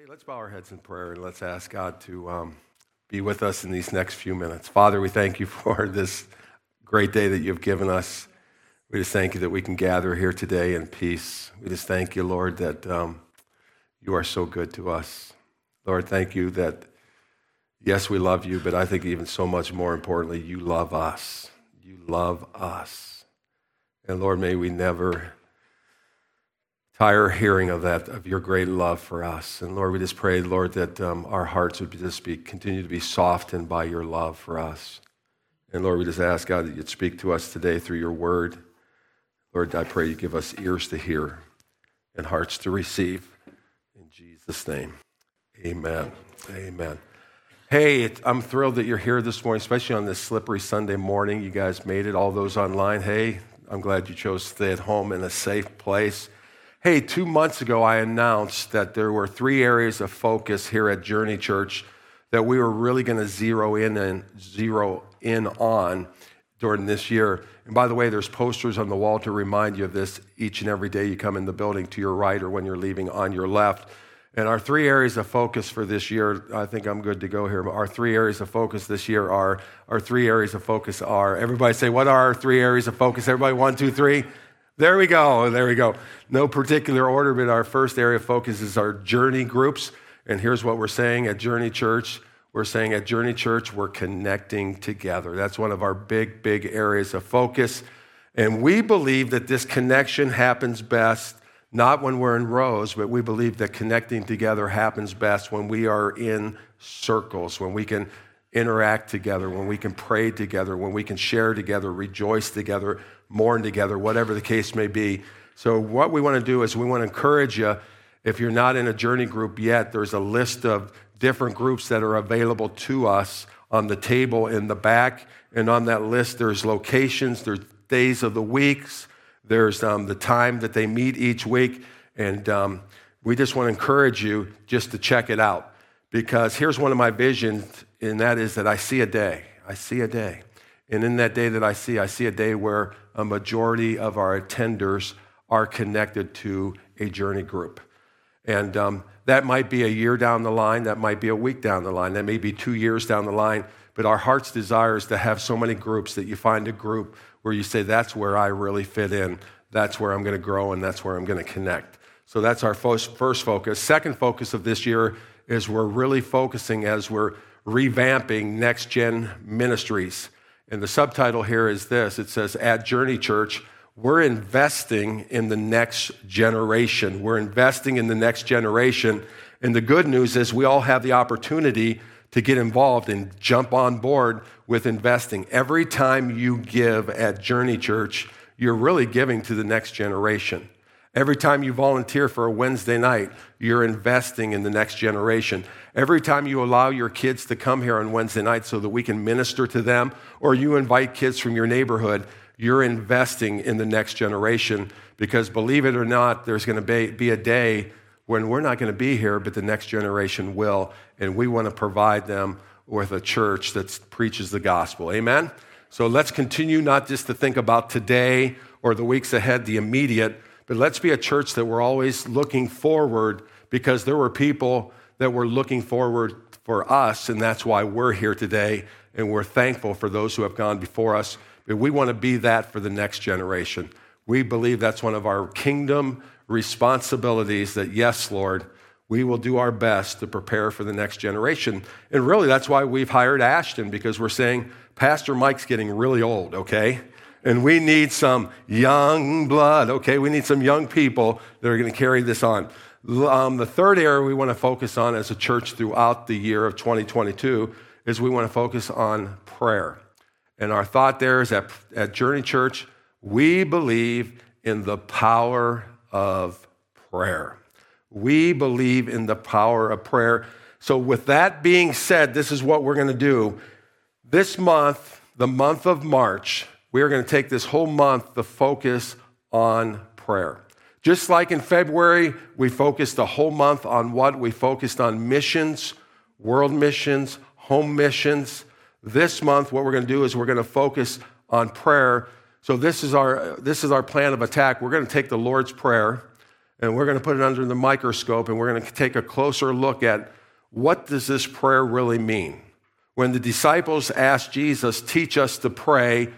Hey, let's bow our heads in prayer and let's ask God to um, be with us in these next few minutes. Father, we thank you for this great day that you've given us. We just thank you that we can gather here today in peace. We just thank you, Lord, that um, you are so good to us. Lord, thank you that, yes, we love you, but I think even so much more importantly, you love us. You love us. And Lord, may we never tire hearing of that, of your great love for us. And Lord, we just pray, Lord, that um, our hearts would just be continue to be softened by your love for us. And Lord, we just ask God that you'd speak to us today through your word. Lord, I pray you give us ears to hear and hearts to receive. In Jesus' name, amen. Amen. Hey, I'm thrilled that you're here this morning, especially on this slippery Sunday morning. You guys made it, all those online. Hey, I'm glad you chose to stay at home in a safe place. Hey, two months ago, I announced that there were three areas of focus here at Journey Church that we were really going to zero in and zero in on during this year. And by the way, there's posters on the wall to remind you of this each and every day you come in the building to your right or when you're leaving on your left. And our three areas of focus for this year, I think I'm good to go here. Our three areas of focus this year are, our three areas of focus are, everybody say, what are our three areas of focus? Everybody, one, two, three. There we go. There we go. No particular order, but our first area of focus is our journey groups. And here's what we're saying at Journey Church. We're saying at Journey Church, we're connecting together. That's one of our big, big areas of focus. And we believe that this connection happens best not when we're in rows, but we believe that connecting together happens best when we are in circles, when we can interact together, when we can pray together, when we can share together, rejoice together, mourn together, whatever the case may be. So, what we want to do is we want to encourage you. If you're not in a journey group yet, there's a list of different groups that are available to us on the table in the back. And on that list, there's locations, there's days of the weeks, there's um, the time that they meet each week. And um, we just want to encourage you just to check it out. Because here's one of my visions, and that is that I see a day. I see a day. And in that day that I see, I see a day where a majority of our attenders are connected to a journey group. And um, that might be a year down the line, that might be a week down the line, that may be two years down the line. But our heart's desire is to have so many groups that you find a group where you say, that's where I really fit in, that's where I'm to grow, and that's where I'm to connect. So that's our first focus. Second focus of this year is we're really focusing as we're revamping next gen ministries. And the subtitle here is this it says, At Journey Church, we're investing in the next generation. We're investing in the next generation. And the good news is we all have the opportunity to get involved and jump on board with investing. Every time you give at Journey Church, you're really giving to the next generation. Every time you volunteer for a Wednesday night, you're investing in the next generation. Every time you allow your kids to come here on Wednesday night so that we can minister to them, or you invite kids from your neighborhood, you're investing in the next generation because believe it or not, there's going to be a day when we're not going to be here, but the next generation will. And we want to provide them with a church that preaches the gospel. Amen? So let's continue not just to think about today or the weeks ahead, the immediate but let's be a church that we're always looking forward because there were people that were looking forward for us, and that's why we're here today. And we're thankful for those who have gone before us. But we want to be that for the next generation. We believe that's one of our kingdom responsibilities that, yes, Lord, we will do our best to prepare for the next generation. And really, that's why we've hired Ashton because we're saying, Pastor Mike's getting really old, okay? And we need some young blood, okay? We need some young people that are going to carry this on. Um, the third area we want to focus on as a church throughout the year of 2022 is we want to focus on prayer. And our thought there is that at Journey Church, we believe in the power of prayer. We believe in the power of prayer. So, with that being said, this is what we're going to do. This month, the month of March, we are going to take this whole month to focus on prayer. Just like in February, we focused the whole month on what? We focused on missions, world missions, home missions. This month, what we're going to do is we're going to focus on prayer. So this is our this is our plan of attack. We're going to take the Lord's prayer and we're going to put it under the microscope and we're going to take a closer look at what does this prayer really mean? When the disciples asked Jesus, teach us to pray,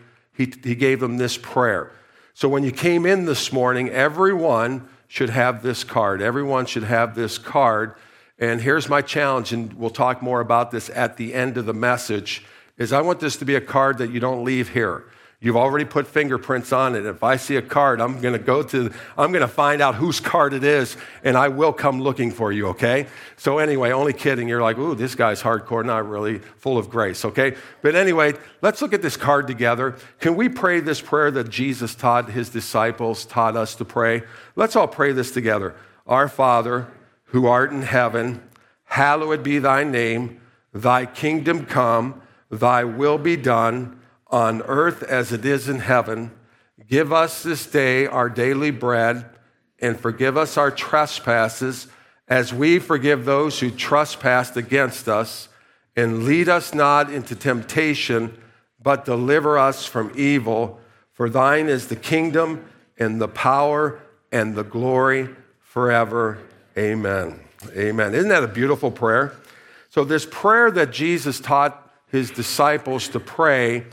he, he gave them this prayer. So when you came in this morning, everyone should have this card. Everyone should have this card. And here's my challenge, and we'll talk more about this at the end of the message, is I want this to be a card that you don't leave here. You've already put fingerprints on it. If I see a card, I'm going to go to, I'm going to find out whose card it is, and I will come looking for you, okay? So, anyway, only kidding. You're like, ooh, this guy's hardcore, not really, full of grace, okay? But anyway, let's look at this card together. Can we pray this prayer that Jesus taught his disciples, taught us to pray? Let's all pray this together. Our Father, who art in heaven, hallowed be thy name, thy kingdom come, thy will be done on earth as it is in heaven. Give us this day our daily bread, and forgive us our trespasses as we forgive those who trespass against us. And lead us not into temptation, but deliver us from evil. For thine is the kingdom and the power and the glory forever. Amen. Amen. Isn't that a beautiful prayer? So, this prayer that Jesus taught his disciples to pray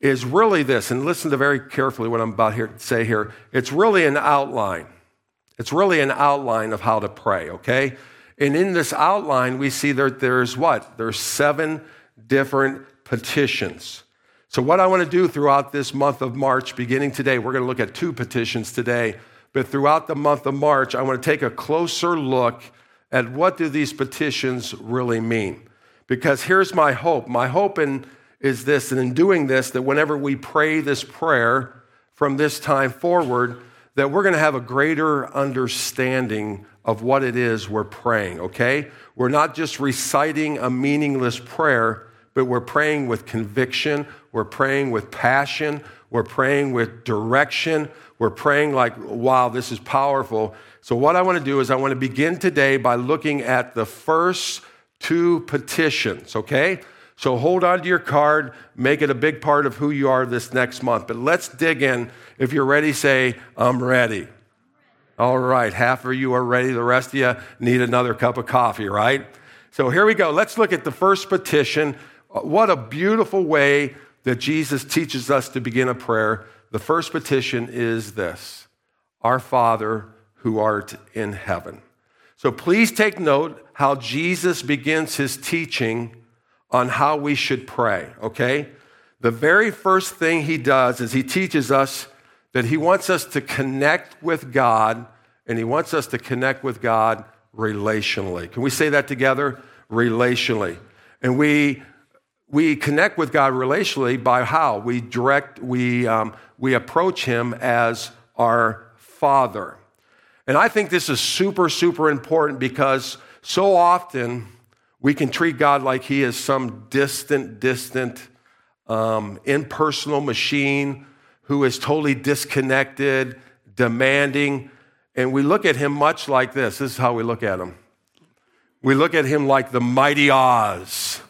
is really this, and listen to very carefully what I'm about here to say here. It's really an outline. It's really an outline of how to pray, okay? And in this outline, we see that there's what? There's seven different petitions. So, what I want to do throughout this month of March, beginning today, we're going to look at two petitions today, but throughout the month of March, I want to take a closer look at what do these petitions really mean. Because here's my hope. My hope in is this, and in doing this, that whenever we pray this prayer from this time forward, that we're going to have a greater understanding of what it is we're praying, okay? We're not just reciting a meaningless prayer, but we're praying with conviction, we're praying with passion, we're praying with direction, we're praying like, wow, this is powerful. So, what I want to do is, I want to begin today by looking at the first two petitions, okay? So hold on to your card, make it a big part of who you are this next month. But let's dig in. If you're ready, say, I'm ready. All right, half of you are ready. The rest of you need another cup of coffee, right? So here we go. Let's look at the first petition. What a beautiful way that Jesus teaches us to begin a prayer. The first petition is this Our Father who art in heaven. So please take note how Jesus begins his teaching on how we should pray, okay? The very first thing he does is he teaches us that he wants us to connect with God and he wants us to connect with God relationally. Can we say that together? Relationally. And we we connect with God relationally by how we direct we um, we approach Him as our Father. And I think this is super super important because so often we can treat God like he is some distant, distant, um, impersonal machine who is totally disconnected, demanding. And we look at him much like this. This is how we look at him. We look at him like the mighty Oz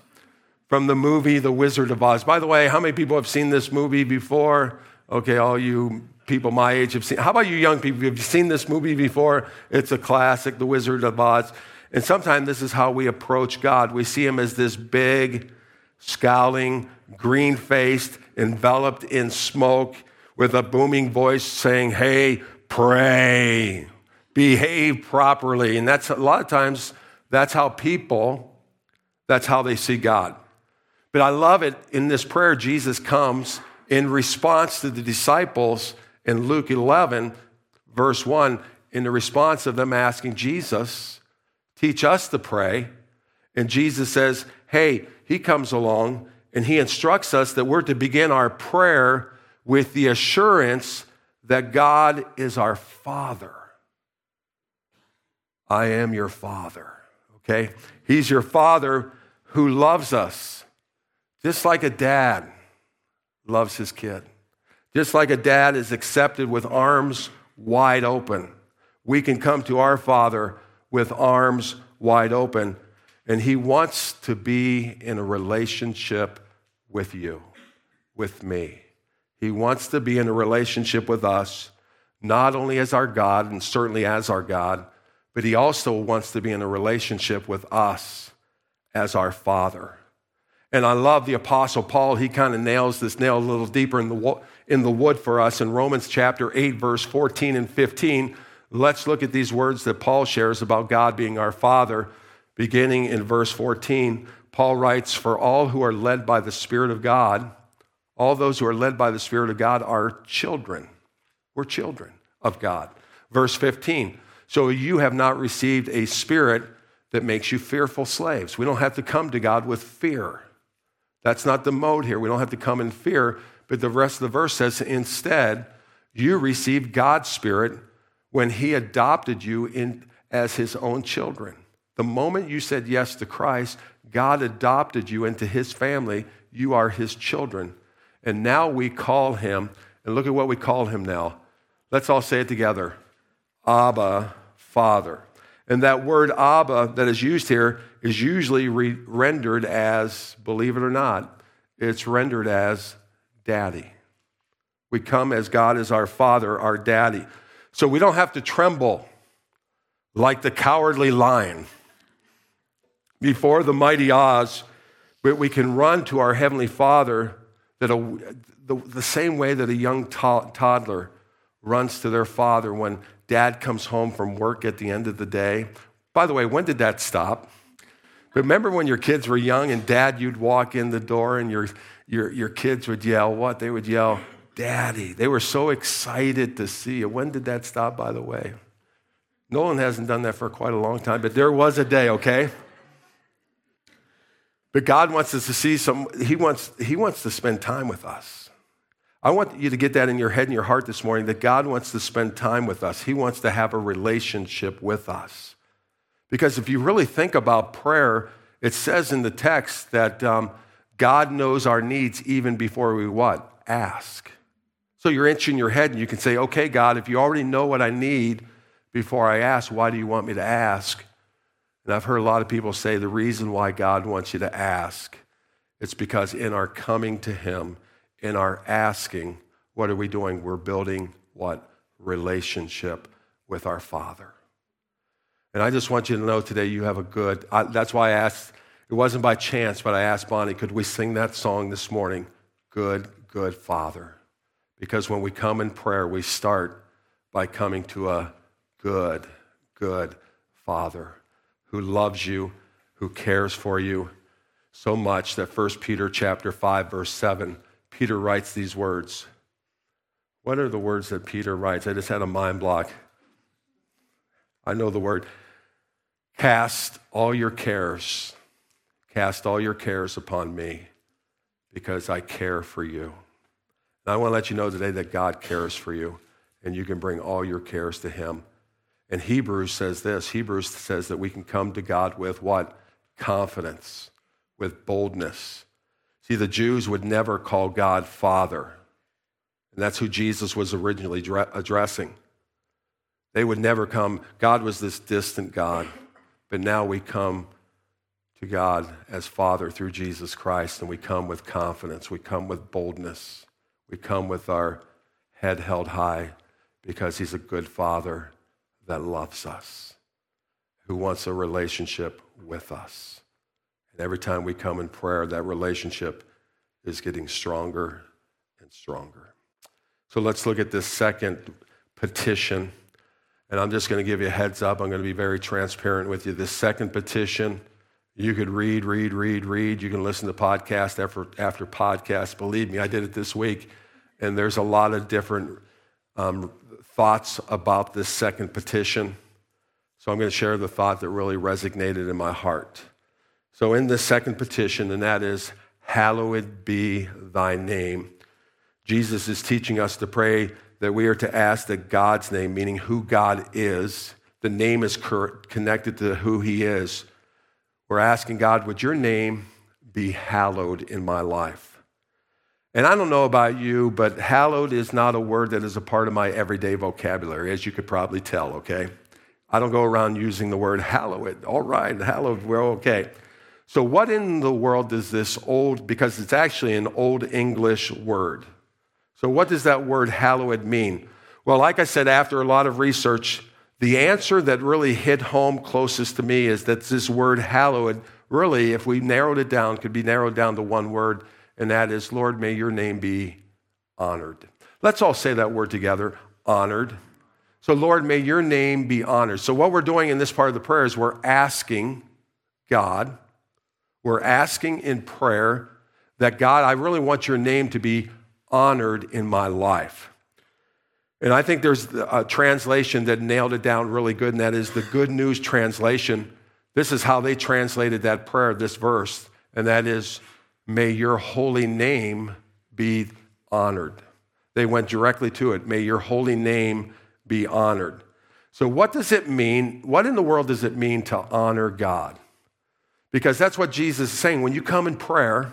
from the movie The Wizard of Oz. By the way, how many people have seen this movie before? Okay, all you people my age have seen. How about you young people? Have you seen this movie before? It's a classic, The Wizard of Oz. And sometimes this is how we approach God. We see him as this big, scowling, green faced, enveloped in smoke, with a booming voice saying, Hey, pray, behave properly. And that's a lot of times, that's how people, that's how they see God. But I love it in this prayer, Jesus comes in response to the disciples in Luke 11, verse 1, in the response of them asking Jesus, teach us to pray. And Jesus says, hey, he comes along and he instructs us that we're to begin our prayer with the assurance that God is our Father. I am your Father, okay? He's your Father who loves us, just like a dad loves his kid. Just like a dad is accepted with arms wide open, we can come to our Father with arms wide open. And He wants to be in a relationship with you, with me. He wants to be in a relationship with us, not only as our God and certainly as our God, but he also wants to be in a relationship with us as our Father. And I love the Apostle Paul. He kind of nails this nail a little deeper in the, in the wood for us in Romans chapter 8, verse 14 and 15. Let's look at these words that Paul shares about God being our Father. Beginning in verse 14, Paul writes, For all who are led by the Spirit of God, all those who are led by the Spirit of God are children. We're children of God. Verse 15, So you have not received a spirit that makes you fearful slaves. We don't have to come to God with fear. That's not the mode here. We don't have to come in fear. But the rest of the verse says, instead, you received God's Spirit when He adopted you in, as His own children. The moment you said yes to Christ, God adopted you into His family. You are His children. And now we call Him, and look at what we call Him now. Let's all say it together Abba, Father. And that word Abba that is used here is usually re- rendered as, believe it or not, it's rendered as daddy. We come as God is our father, our daddy. So we don't have to tremble like the cowardly lion before the mighty Oz, but we can run to our heavenly father that a, the, the same way that a young to- toddler runs to their father when dad comes home from work at the end of the day. By the way, when did that stop? Remember when your kids were young and dad, you'd walk in the door and your, your, your kids would yell, what? They would yell, Daddy. They were so excited to see you. When did that stop, by the way? Nolan hasn't done that for quite a long time, but there was a day, okay? But God wants us to see some, He wants, he wants to spend time with us. I want you to get that in your head and your heart this morning that God wants to spend time with us. He wants to have a relationship with us. Because if you really think about prayer, it says in the text that um, God knows our needs even before we what? Ask. So you're inching your head and you can say, okay, God, if you already know what I need before I ask, why do you want me to ask? And I've heard a lot of people say the reason why God wants you to ask, it's because in our coming to Him, in our asking, what are we doing? We're building what? Relationship with our Father. And I just want you to know today you have a good, I, that's why I asked, it wasn't by chance, but I asked Bonnie, could we sing that song this morning? Good, good Father. Because when we come in prayer, we start by coming to a good, good Father who loves you, who cares for you so much that 1 Peter chapter 5 verse 7 Peter writes these words. What are the words that Peter writes? I just had a mind block. I know the word. Cast all your cares, cast all your cares upon me because I care for you. And I want to let you know today that God cares for you and you can bring all your cares to Him. And Hebrews says this Hebrews says that we can come to God with what? Confidence, with boldness. See, the Jews would never call God Father. And that's who Jesus was originally addressing. They would never come, God was this distant God, but now we come to God as Father through Jesus Christ, and we come with confidence, we come with boldness, we come with our head held high because He's a good Father that loves us, who wants a relationship with us. And every time we come in prayer, that relationship is getting stronger and stronger. So let's look at this second petition and I'm just going to give you a heads up. I'm going to be very transparent with you. This second petition, you could read, read, read, read. You can listen to podcast after, after podcast. Believe me, I did it this week. And there's a lot of different um, thoughts about this second petition. So I'm going to share the thought that really resonated in my heart. So, in this second petition, and that is, Hallowed be thy name. Jesus is teaching us to pray that we are to ask that God's name, meaning who God is, the name is connected to who he is. We're asking God, would your name be hallowed in my life? And I don't know about you, but hallowed is not a word that is a part of my everyday vocabulary, as you could probably tell, okay? I don't go around using the word hallowed. All right, hallowed, we're okay. So, what in the world does this old, because it's actually an old English word, so, what does that word hallowed mean? Well, like I said, after a lot of research, the answer that really hit home closest to me is that this word hallowed, really, if we narrowed it down, could be narrowed down to one word, and that is, Lord, may your name be honored. Let's all say that word together honored. So, Lord, may your name be honored. So, what we're doing in this part of the prayer is we're asking God, we're asking in prayer that God, I really want your name to be honored in my life. And I think there's a translation that nailed it down really good, and that is the Good News Translation. This is how they translated that prayer, this verse, and that is, May your holy name be honored. They went directly to it. May your holy name be honored. So, what does it mean? What in the world does it mean to honor God? Because that's what Jesus is saying. When you come in prayer,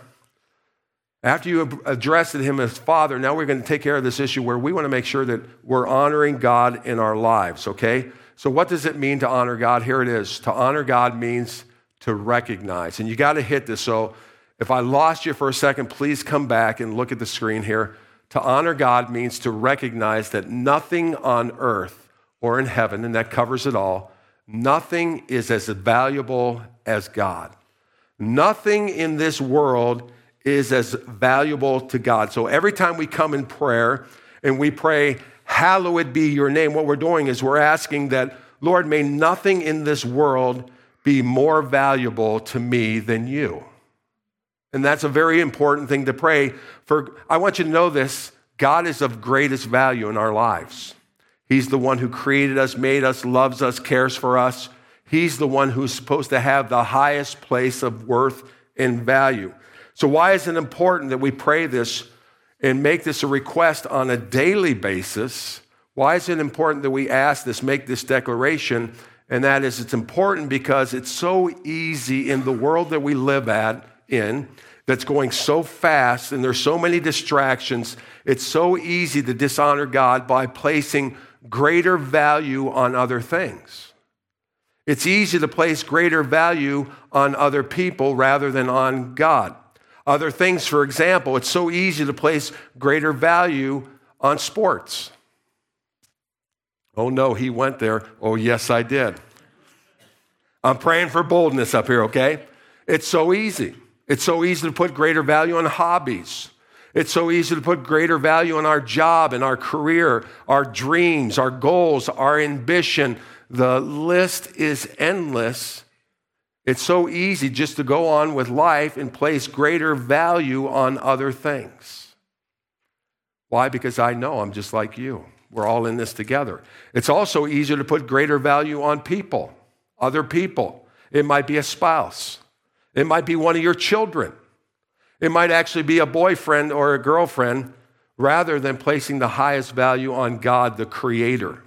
after you addressed him as Father, now we're going to take care of this issue where we want to make sure that we're honoring God in our lives, okay? So, what does it mean to honor God? Here it is. To honor God means to recognize. And you got to hit this. So, if I lost you for a second, please come back and look at the screen here. To honor God means to recognize that nothing on earth or in heaven, and that covers it all, nothing is as valuable as God. Nothing in this world is as valuable to God. So every time we come in prayer and we pray, Hallowed be your name, what we're doing is we're asking that, Lord, may nothing in this world be more valuable to me than you. And that's a very important thing to pray for. I want you to know this God is of greatest value in our lives. He's the one who created us, made us, loves us, cares for us. He's the one who's supposed to have the highest place of worth and value. So, why is it important that we pray this and make this a request on a daily basis? Why is it important that we ask this, make this declaration? And that is, it's important because it's so easy in the world that we live at in that's going so fast and there's so many distractions. It's so easy to dishonor God by placing greater value on other things. It's easy to place greater value on other people rather than on God. Other things, for example, it's so easy to place greater value on sports. Oh no, he went there. Oh, yes, I did. I'm praying for boldness up here, okay? It's so easy. It's so easy to put greater value on hobbies. It's so easy to put greater value on our job and our career, our dreams, our goals, our ambition. The list is endless. It's so easy just to go on with life and place greater value on other things. Why? Because I know I'm just like you. We're all in this together. It's also easier to put greater value on people, other people. It might be a spouse, it might be one of your children. It might actually be a boyfriend or a girlfriend rather than placing the highest value on God, the Creator.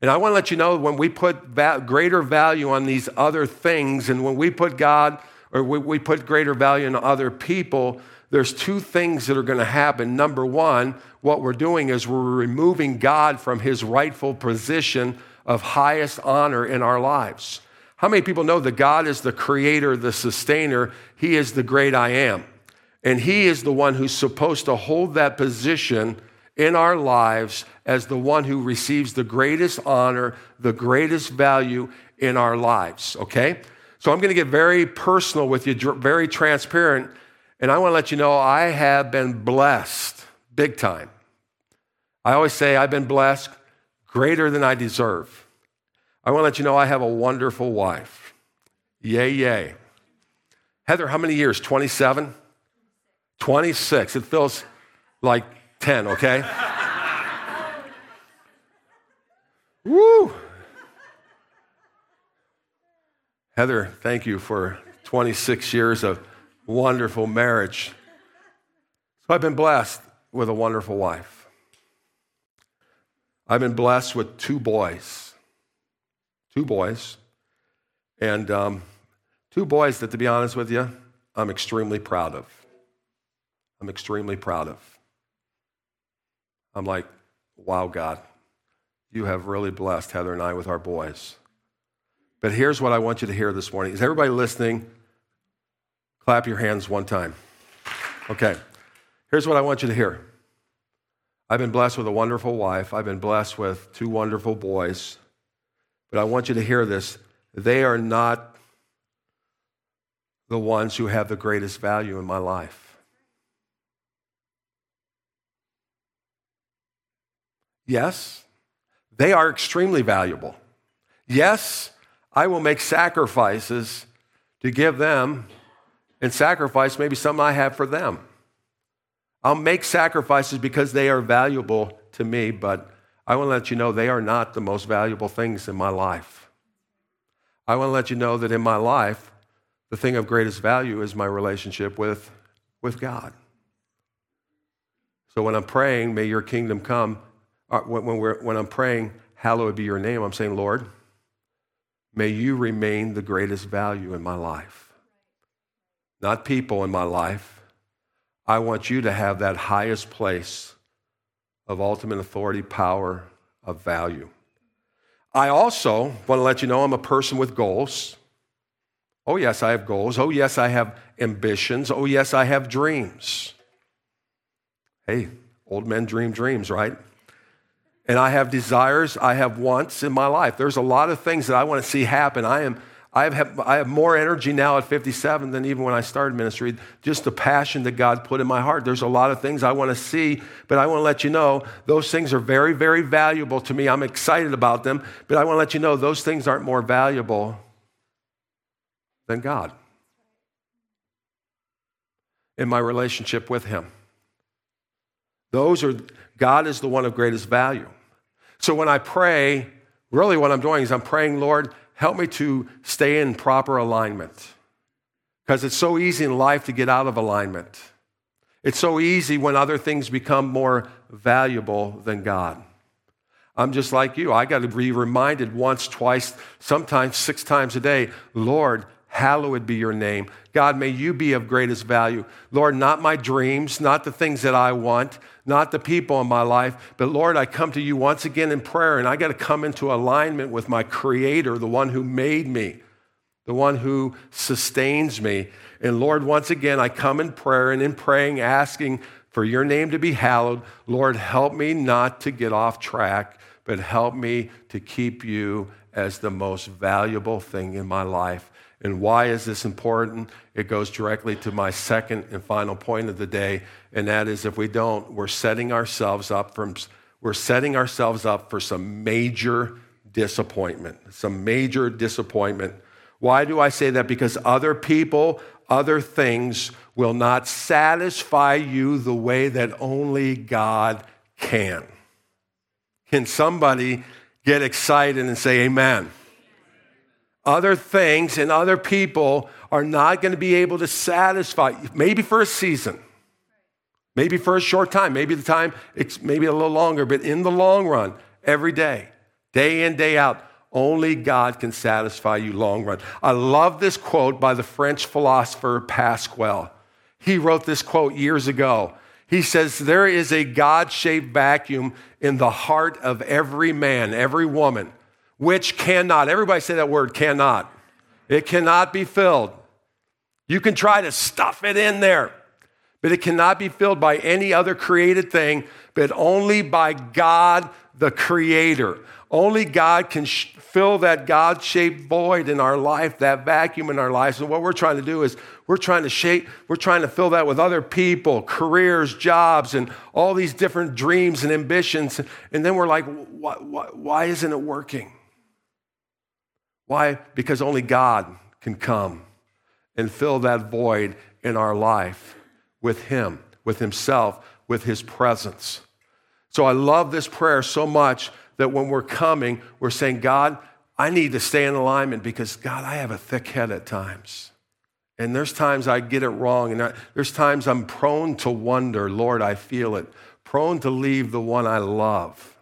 And I want to let you know when we put va- greater value on these other things, and when we put God or we, we put greater value on other people, there's two things that are going to happen. Number one, what we're doing is we're removing God from his rightful position of highest honor in our lives. How many people know that God is the creator, the sustainer? He is the great I am. And He is the one who's supposed to hold that position in our lives as the one who receives the greatest honor, the greatest value in our lives, okay? So I'm to get very personal with you, very transparent. And I want to let you know I have been blessed big time. I always say I've been blessed greater than I deserve. I want to let you know I have a wonderful wife. Yay, yay. Heather, how many years? 27? 26. It feels like 10, okay? Woo! Heather, thank you for 26 years of wonderful marriage. So I've been blessed with a wonderful wife. I've been blessed with two boys two boys, and um, two boys that, to be honest with you, I'm extremely proud of. I'm extremely proud of. I'm like, wow, God, you have really blessed Heather and I with our boys. But here's what I want you to hear this morning. Is everybody listening? Clap your hands one time. Okay. Here's what I want you to hear I've been blessed with a wonderful wife. I've been blessed with two wonderful boys. But I want you to hear this. They are not the ones who have the greatest value in my life. Yes, they are extremely valuable. Yes, I will make sacrifices to give them and sacrifice maybe something I have for them. I'll make sacrifices because they are valuable to me, but I want to let you know they are not the most valuable things in my life. I want to let you know that in my life, the thing of greatest value is my relationship with, with God. So when I'm praying, may your kingdom come, uh, when, when, when I'm praying, hallowed be your name, I'm saying, Lord, may you remain the greatest value in my life. Not people in my life. I want you to have that highest place of ultimate authority, power, of value. I also want to let you know I'm a person with goals. Oh, yes, I have goals. Oh, yes, I have ambitions. Oh, yes, I have dreams. Hey, old men dream dreams, right? And I have desires, I have wants in my life. There's a lot of things that I want to see happen. I am I have, I have more energy now at 57 than even when I started ministry. Just the passion that God put in my heart. There's a lot of things I want to see, but I want to let you know those things are very, very valuable to me. I'm excited about them, but I want to let you know those things aren't more valuable than God in my relationship with Him. Those are, God is the one of greatest value. So when I pray, really what I'm doing is I'm praying, Lord, help me to stay in proper alignment. Because it's so easy in life to get out of alignment. It's so easy when other things become more valuable than God. I'm just like you. I got to be reminded once, twice, sometimes six times a day Lord, hallowed be your name. God, may you be of greatest value. Lord, not my dreams, not the things that I want, not the people in my life, but Lord, I come to you once again in prayer, and I got to come into alignment with my Creator, the one who made me, the one who sustains me. And Lord, once again, I come in prayer and in praying, asking for your name to be hallowed. Lord, help me not to get off track, but help me to keep you as the most valuable thing in my life. And why is this important? It goes directly to my second and final point of the day, and that is if we don't, we're setting ourselves up for we're setting ourselves up for some major disappointment. Some major disappointment. Why do I say that? Because other people, other things will not satisfy you the way that only God can. Can somebody get excited and say amen? Other things and other people are not going to be able to satisfy maybe for a season, maybe for a short time, maybe the time, it's maybe a little longer, but in the long run, every day, day in, day out, only God can satisfy you long run. I love this quote by the French philosopher Pascal. He wrote this quote years ago. He says, There is a God shaped vacuum in the heart of every man, every woman which cannot, everybody say that word, cannot. It cannot be filled. You can try to stuff it in there, but it cannot be filled by any other created thing, but only by God, the Creator. Only God can sh- fill that God shaped void in our life, that vacuum in our lives. And what we're trying to do is we're trying to shape, we're trying to fill that with other people, careers, jobs, and all these different dreams and ambitions. And then we're like, why, why, why isn't it working? Why? Because only God can come and fill that void in our life with Him, with Himself, with His presence. So I love this prayer so much that when we're coming, we're saying, God, I need to stay in alignment because, God, I have a thick head at times. And there's times I get it wrong. And I, there's times I'm prone to wonder, Lord, I feel it, prone to leave the one I love.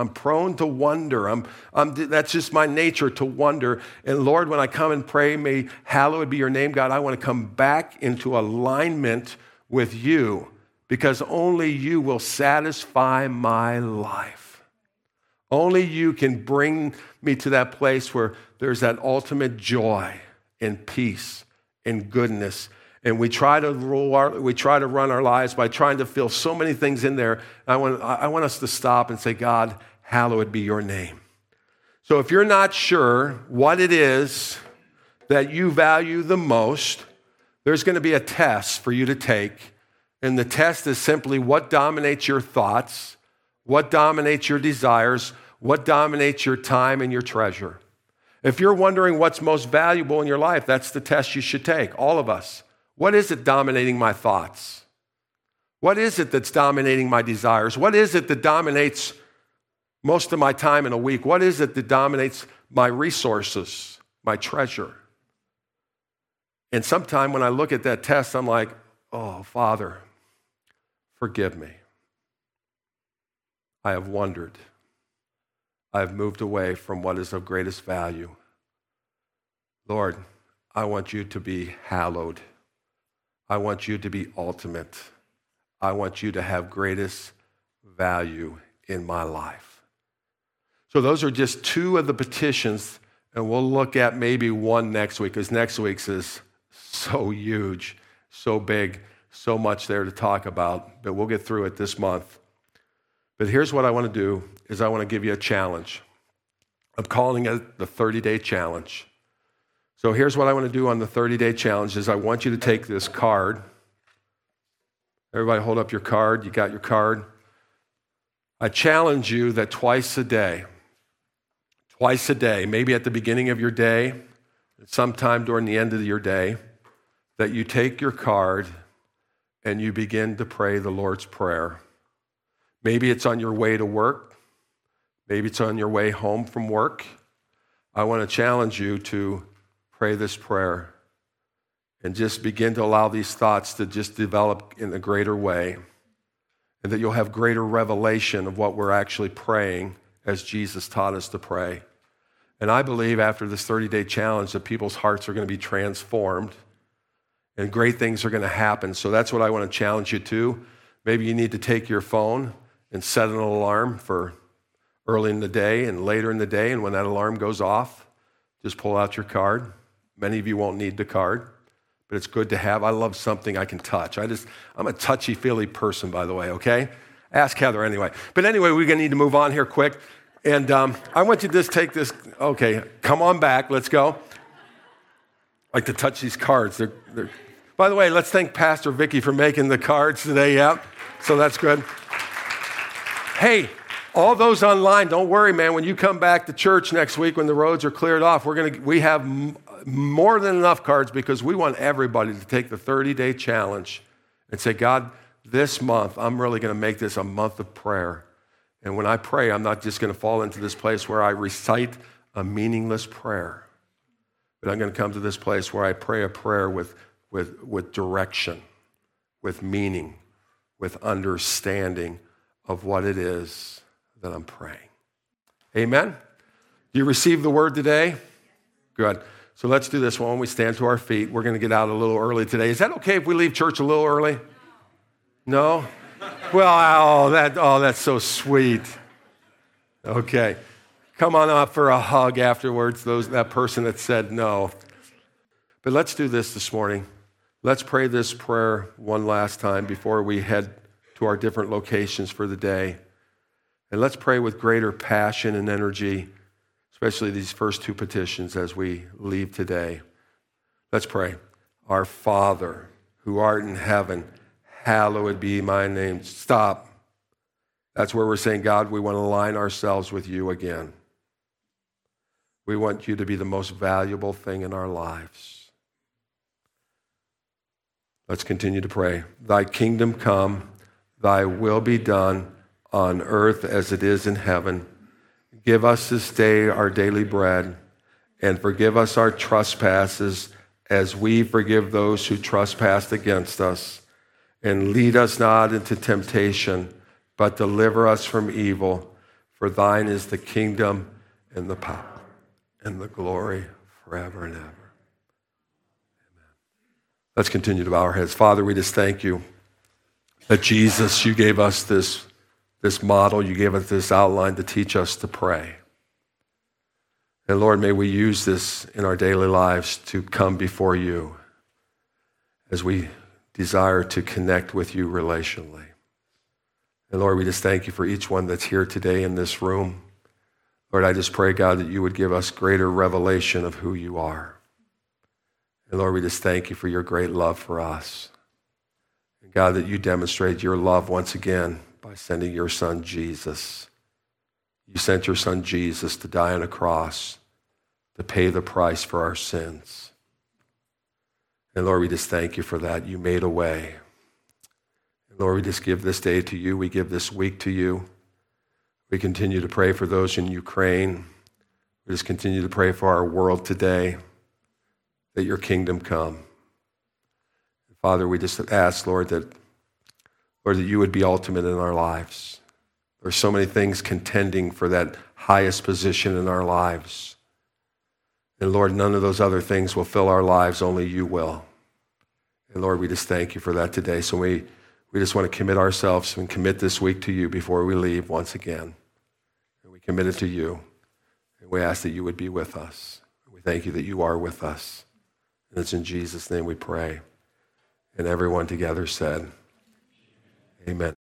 I'm prone to wonder. I'm, I'm, that's just my nature to wonder. And Lord, when I come and pray, may hallowed be your name, God. I want to come back into alignment with you because only you will satisfy my life. Only you can bring me to that place where there's that ultimate joy and peace and goodness And we try to rule our, we try to run our lives by trying to fill so many things in there. I want, I want us to stop and say, God, hallowed be your name. So if you're not sure what it is that you value the most, there's going to be a test for you to take. And the test is simply what dominates your thoughts, what dominates your desires, what dominates your time and your treasure. If you're wondering what's most valuable in your life, that's the test you should take, all of us. What is it dominating my thoughts? What is it that's dominating my desires? What is it that dominates most of my time in a week? What is it that dominates my resources, my treasure? And sometimes when I look at that test, I'm like, oh, Father, forgive me. I have wondered. I have moved away from what is of greatest value. Lord, I want you to be hallowed. I want you to be ultimate. I want you to have greatest value in my life. So, those are just two of the petitions, and we'll look at maybe one next week, because next week's is so huge, so big, so much there to talk about, but we'll get through it this month. But here's what I want to do is I want to give you a challenge. I'm calling it the 30-day challenge. So here's what I want to do on the 30-day challenge is I want you to take this card. Everybody hold up your card. You got your card? I challenge you that twice a day, twice a day, maybe at the beginning of your day, sometime during the end of your day, that you take your card and you begin to pray the Lord's Prayer. Maybe it's on your way to work. Maybe it's on your way home from work. I want to challenge you to pray this prayer and just begin to allow these thoughts to just develop in a greater way and that you'll have greater revelation of what we're actually praying as Jesus taught us to pray. And I believe after this 30 day challenge that people's hearts are going to be transformed and great things are going to happen. So that's what I want to challenge you to. Maybe you need to take your phone and set an alarm for early in the day and later in the day. And when that alarm goes off, just pull out your card. Many of you won't need the card, but it's good to have. I love something I can touch. I just, I'm a touchy feely person, by the way, okay? Ask Heather anyway. But anyway, we're going to need to move on here quick. And um, I want you to just take this. Okay, come on back. Let's go. I like to touch these cards. They're, they're by the way, let's thank Pastor Vicky for making the cards today. Yep. So that's good. Hey, all those online, don't worry, man. When you come back to church next week, when the roads are cleared off, we're gonna we have m- more than enough cards because we want everybody to take the 30 day challenge and say, God, this month I'm really to make this a month of prayer. And when I pray, I'm not just going to fall into this place where I recite a meaningless prayer, but I'm going to come to this place where I pray a prayer with with, with direction, with meaning, with understanding of what it is that I'm praying. Amen? Do you receive the word today? Good. So let's do this one. We stand to our feet. We're going to get out a little early today. Is that okay if we leave church a little early? No? Well, oh, that, oh, that's so sweet. Okay. Come on up for a hug afterwards, those, that person that said no. But let's do this this morning. Let's pray this prayer one last time before we head to our different locations for the day. And let's pray with greater passion and energy, especially these first two petitions as we leave today. Let's pray. Our Father, who art in heaven, hallowed be my name. Stop. That's where we're saying, God, we want to align ourselves with you again. We want you to be the most valuable thing in our lives. Let's continue to pray. Thy kingdom come, thy will be done on earth as it is in heaven. Give us this day our daily bread, and forgive us our trespasses as we forgive those who trespass against us. And lead us not into temptation, but deliver us from evil. For thine is the kingdom and the power and the glory forever and ever. Amen. Let's continue to bow our heads. Father, we just thank you that Jesus, you gave us this, this model, you gave us this outline to teach us to pray. And Lord, may we use this in our daily lives to come before you as we desire to connect with you relationally. And Lord, we just thank you for each one that's here today in this room. Lord, I just pray, God, that you would give us greater revelation of who you are. And Lord, we just thank you for your great love for us. And God, that you demonstrate your love once again by sending your son Jesus. You sent your son Jesus to die on a cross to pay the price for our sins. And Lord, we just thank you for that. You made a way. And Lord, we just give this day to you. We give this week to you. We continue to pray for those in Ukraine. We just continue to pray for our world today that your kingdom come. Father, we just ask, Lord, that Lord, that you would be ultimate in our lives. There are so many things contending for that highest position in our lives. And Lord, none of those other things will fill our lives, only you will. And Lord, we just thank you for that today. So we, we just want to commit ourselves and commit this week to you before we leave once again. And we commit it to you. And we ask that you would be with us. We thank you that you are with us. And it's in Jesus' name we pray. And everyone together said, Amen.